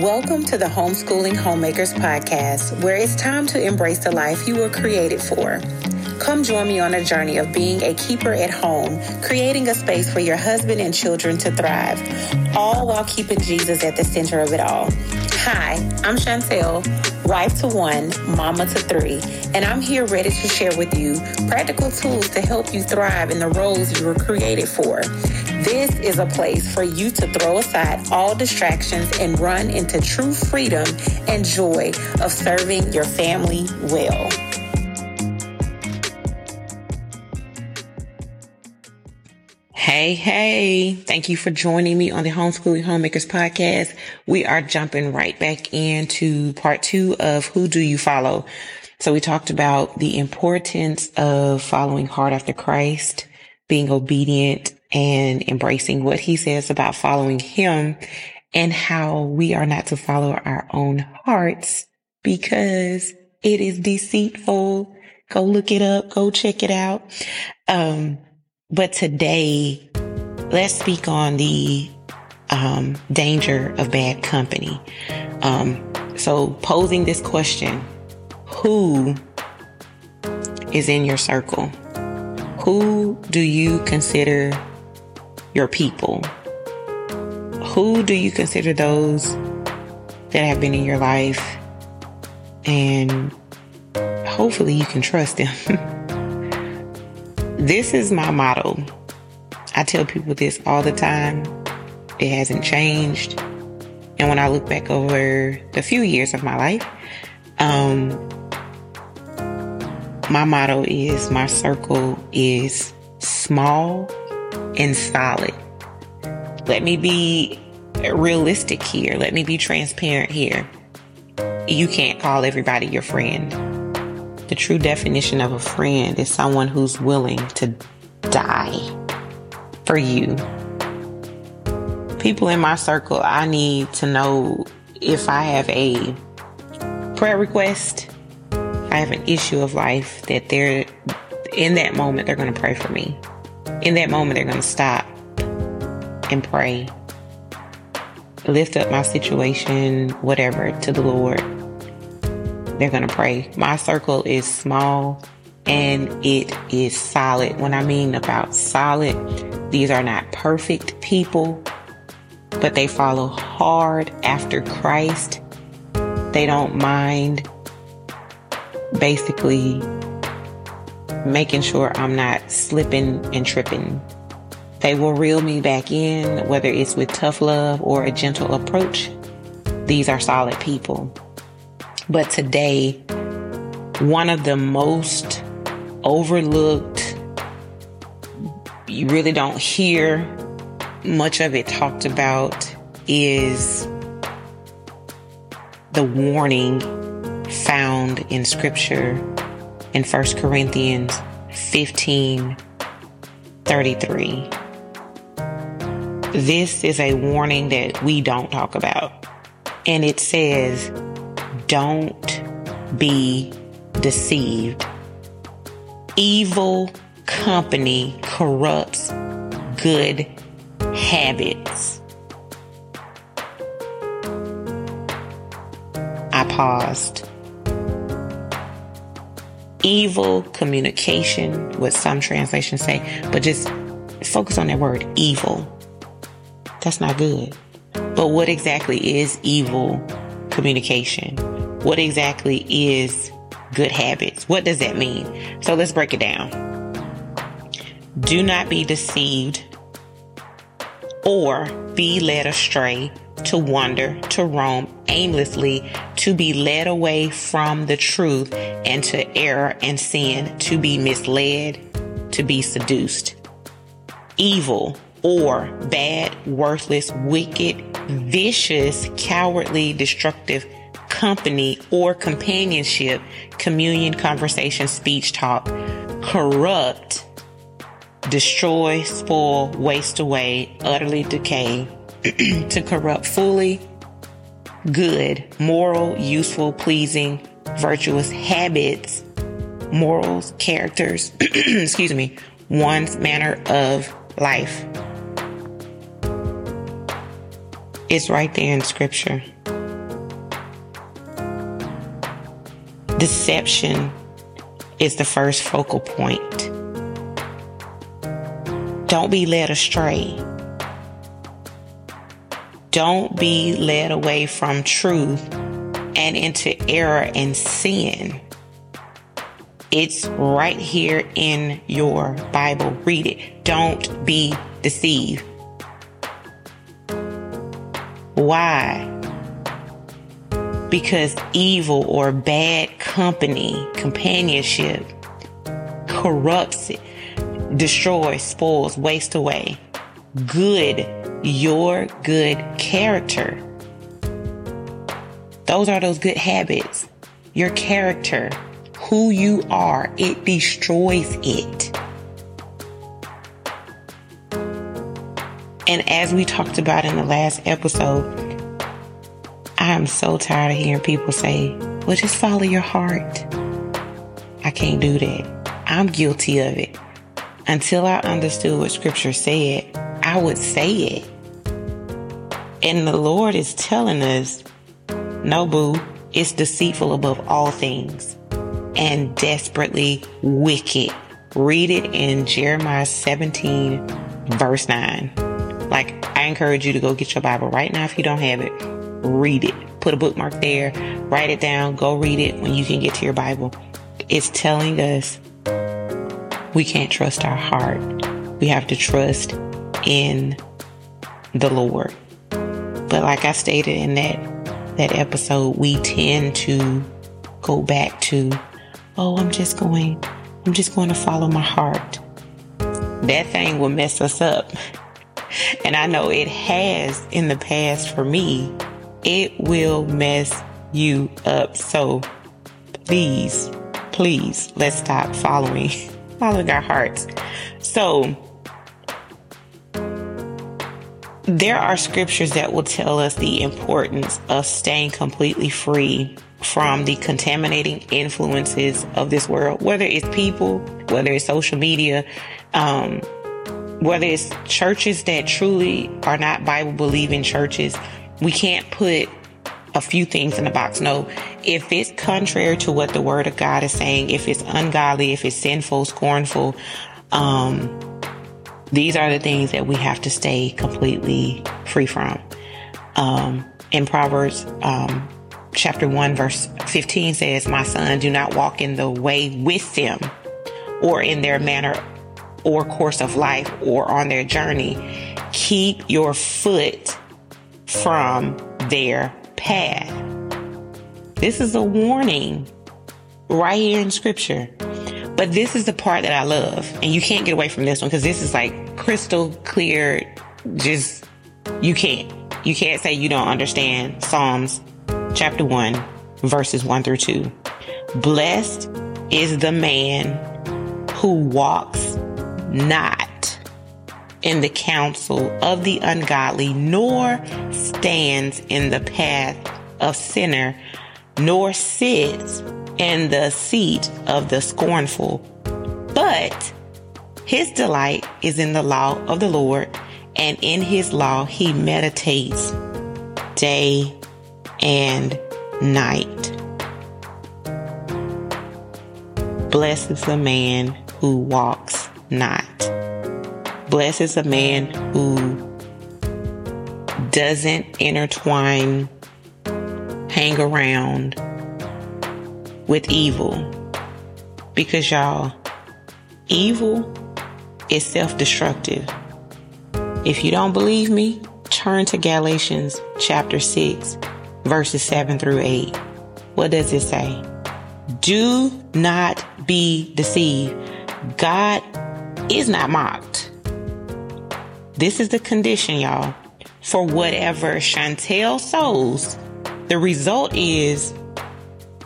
Welcome to the Homeschooling Homemakers Podcast, where it's time to embrace the life you were created for. Come join me on a journey of being a keeper at home, creating a space for your husband and children to thrive, all while keeping Jesus at the center of it all. Hi, I'm Chantel, wife to one, mama to three, and I'm here ready to share with you practical tools to help you thrive in the roles you were created for. This is a place for you to throw aside all distractions and run into true freedom and joy of serving your family well. Hey, hey, thank you for joining me on the Homeschooling Homemakers podcast. We are jumping right back into part two of Who Do You Follow? So we talked about the importance of following hard after Christ, being obedient and embracing what he says about following him and how we are not to follow our own hearts because it is deceitful. Go look it up. Go check it out. Um, but today let's speak on the, um, danger of bad company. Um, so posing this question, who is in your circle? Who do you consider your people? Who do you consider those that have been in your life and hopefully you can trust them? this is my motto. I tell people this all the time. It hasn't changed. And when I look back over the few years of my life, um, my motto is my circle is small and solid. Let me be realistic here. Let me be transparent here. You can't call everybody your friend. The true definition of a friend is someone who's willing to die for you. People in my circle, I need to know if I have a prayer request, I have an issue of life that they're in that moment, they're going to pray for me in that moment, they're going to stop and pray, lift up my situation, whatever, to the Lord. They're going to pray. My circle is small and it is solid. When I mean about solid, these are not perfect people, but they follow hard after Christ. They don't mind basically making sure I'm not slipping and tripping. They will reel me back in, whether it's with tough love or a gentle approach. These are solid people. But today, one of the most overlooked, you really don't hear much of it talked about is the warning found in scripture in 1 Corinthians 15 33. This is a warning that we don't talk about. And it says, don't be deceived. Evil company corrupts good habits. I paused evil communication, what some translations say, but just focus on that word evil. That's not good. But what exactly is evil communication? What exactly is good habits? What does that mean? So let's break it down. Do not be deceived or be led astray to wander, to roam aimlessly, to be led away from the truth, and to error and sin, to be misled, to be seduced. Evil or bad, worthless, wicked, vicious, cowardly, destructive company or companionship, communion, conversation, speech, talk, corrupt, destroy, spoil, waste away, utterly decay, to corrupt fully good, moral, useful, pleasing, virtuous habits, morals, characters, excuse me, one's manner of life. It's right there in scripture. Deception is the first focal point. Don't be led astray. Don't be led away from truth and into error and sin. It's right here in your Bible. Read it. Don't be deceived. Why? Because evil or bad company, companionship, corrupts it, destroys, spoils, wastes away. Good, your good character. Those are those good habits. Your character, who you are, it destroys it. And as we talked about in the last episode, I am so tired of hearing people say, well, just follow your heart. I can't do that. I'm guilty of it. Until I understood what scripture said, I would say it. And the Lord is telling us, no, boo, it's deceitful above all things and desperately wicked. Read it in Jeremiah 17, verse 9. Like, I encourage you to go get your Bible right now if you don't have it. Read it. Put a bookmark there. Write it down. Go read it when you can get to your Bible. It's telling us we can't trust our heart. We have to trust in the Lord. But like I stated in that that episode, we tend to go back to, oh, I'm just going, I'm just going to follow my heart. That thing will mess us up. And I know it has in the past for me. It will mess you up. So please, please, let's stop following, following our hearts. So there are scriptures that will tell us the importance of staying completely free from the contaminating influences of this world, whether it's people, whether it's social media, um, whether it's churches that truly are not Bible believing churches, we can't put a few things in the box. No, if it's contrary to what the word of God is saying, if it's ungodly, if it's sinful, scornful, um, these are the things that we have to stay completely free from. Um, in Proverbs, um, chapter 1, verse 15 says, My son, do not walk in the way with them or in their manner or course of life or on their journey, keep your foot from their path. This is a warning right here in scripture. But this is the part that I love. And you can't get away from this one because this is like crystal clear. Just, you can't. You can't say you don't understand Psalms chapter 1, verses 1 through 2. Blessed is the man who walks not in the counsel of the ungodly, nor stands in the path of sinner, nor sits in the seat of the scornful. But his delight is in the law of the Lord, and in his law he meditates day and night. Blessed is the man who walks not. Blessed is a man who doesn't intertwine, hang around with evil. Because y'all, evil is self destructive. If you don't believe me, turn to Galatians chapter 6, verses 7 through 8. What does it say? Do not be deceived. God is not mocked. This is the condition, y'all. For whatever Chantel sows, the result is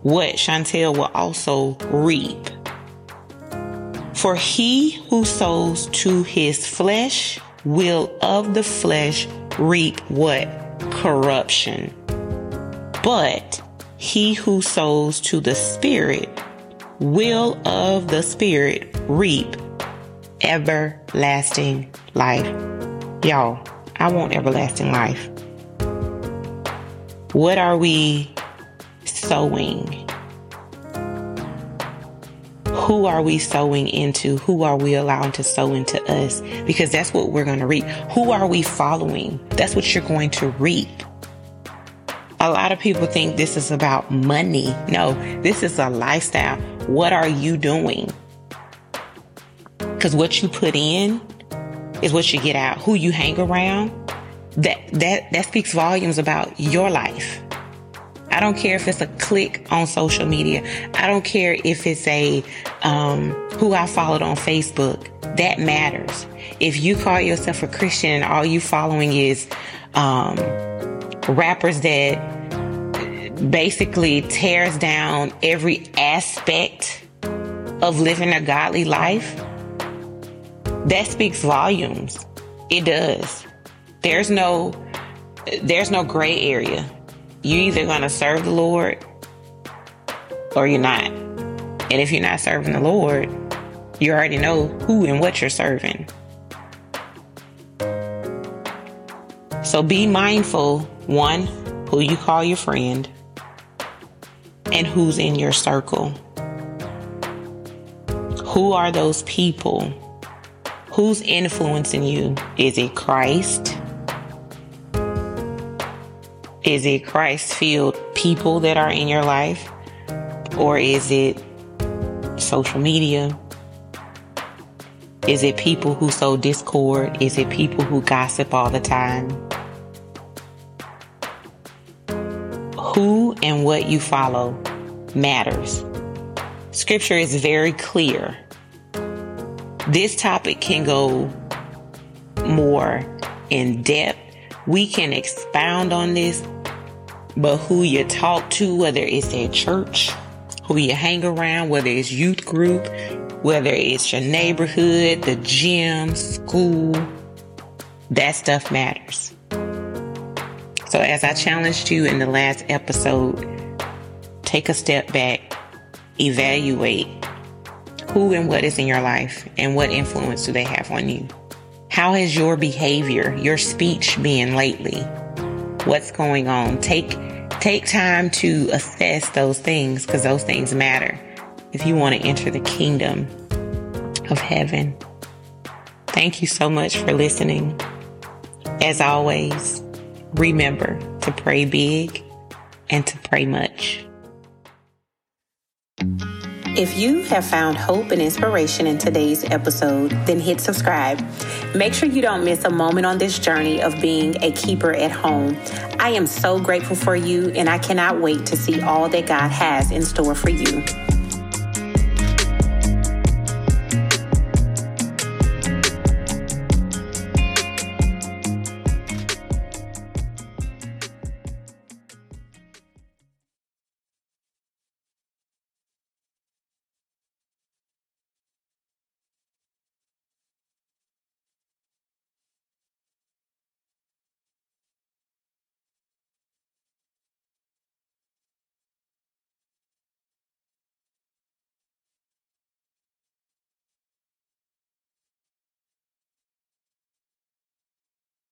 what Chantel will also reap. For he who sows to his flesh will of the flesh reap what? Corruption. But he who sows to the Spirit will of the Spirit reap everlasting life. Y'all, I want everlasting life. What are we sowing? who are we sowing into? Who are we allowing to sow into us? Because that's what we're going to reap. Who are we following? That's what you're going to reap. A lot of people think this is about money. No, this is a lifestyle. What are you doing? Because what you put in is what you get out. Who you hang around, that, that, that speaks volumes about your life. I don't care if it's a click on social media. I don't care if it's a um, who I followed on Facebook. That matters. If you call yourself a Christian and all you following is um, rappers that basically tears down every aspect of living a godly life, that speaks volumes. It does. There's no there's no gray area you're either going to serve the Lord or you're not. And if you're not serving the Lord, you already know who and what you're serving. So be mindful one, who you call your friend, and who's in your circle. Who are those people? Who's influencing you? Is it Christ? Is it Christ filled people that are in your life? Or is it social media? Is it people who sow discord? Is it people who gossip all the time? Who and what you follow matters. Scripture is very clear. This topic can go more in depth. We can expound on this but who you talk to, whether it's at church, who you hang around, whether it's youth group, whether it's your neighborhood, the gym, school, that stuff matters. So, as I challenged you in the last episode, take a step back, evaluate who and what is in your life and what influence do they have on you. How has your behavior, your speech been lately? What's going on? Take Take time to assess those things because those things matter if you want to enter the kingdom of heaven. Thank you so much for listening. As always, remember to pray big and to pray much. If you have found hope and inspiration in today's episode, then hit subscribe. Make sure you don't miss a moment on this journey of being a keeper at home. I am so grateful for you, and I cannot wait to see all that God has in store for you.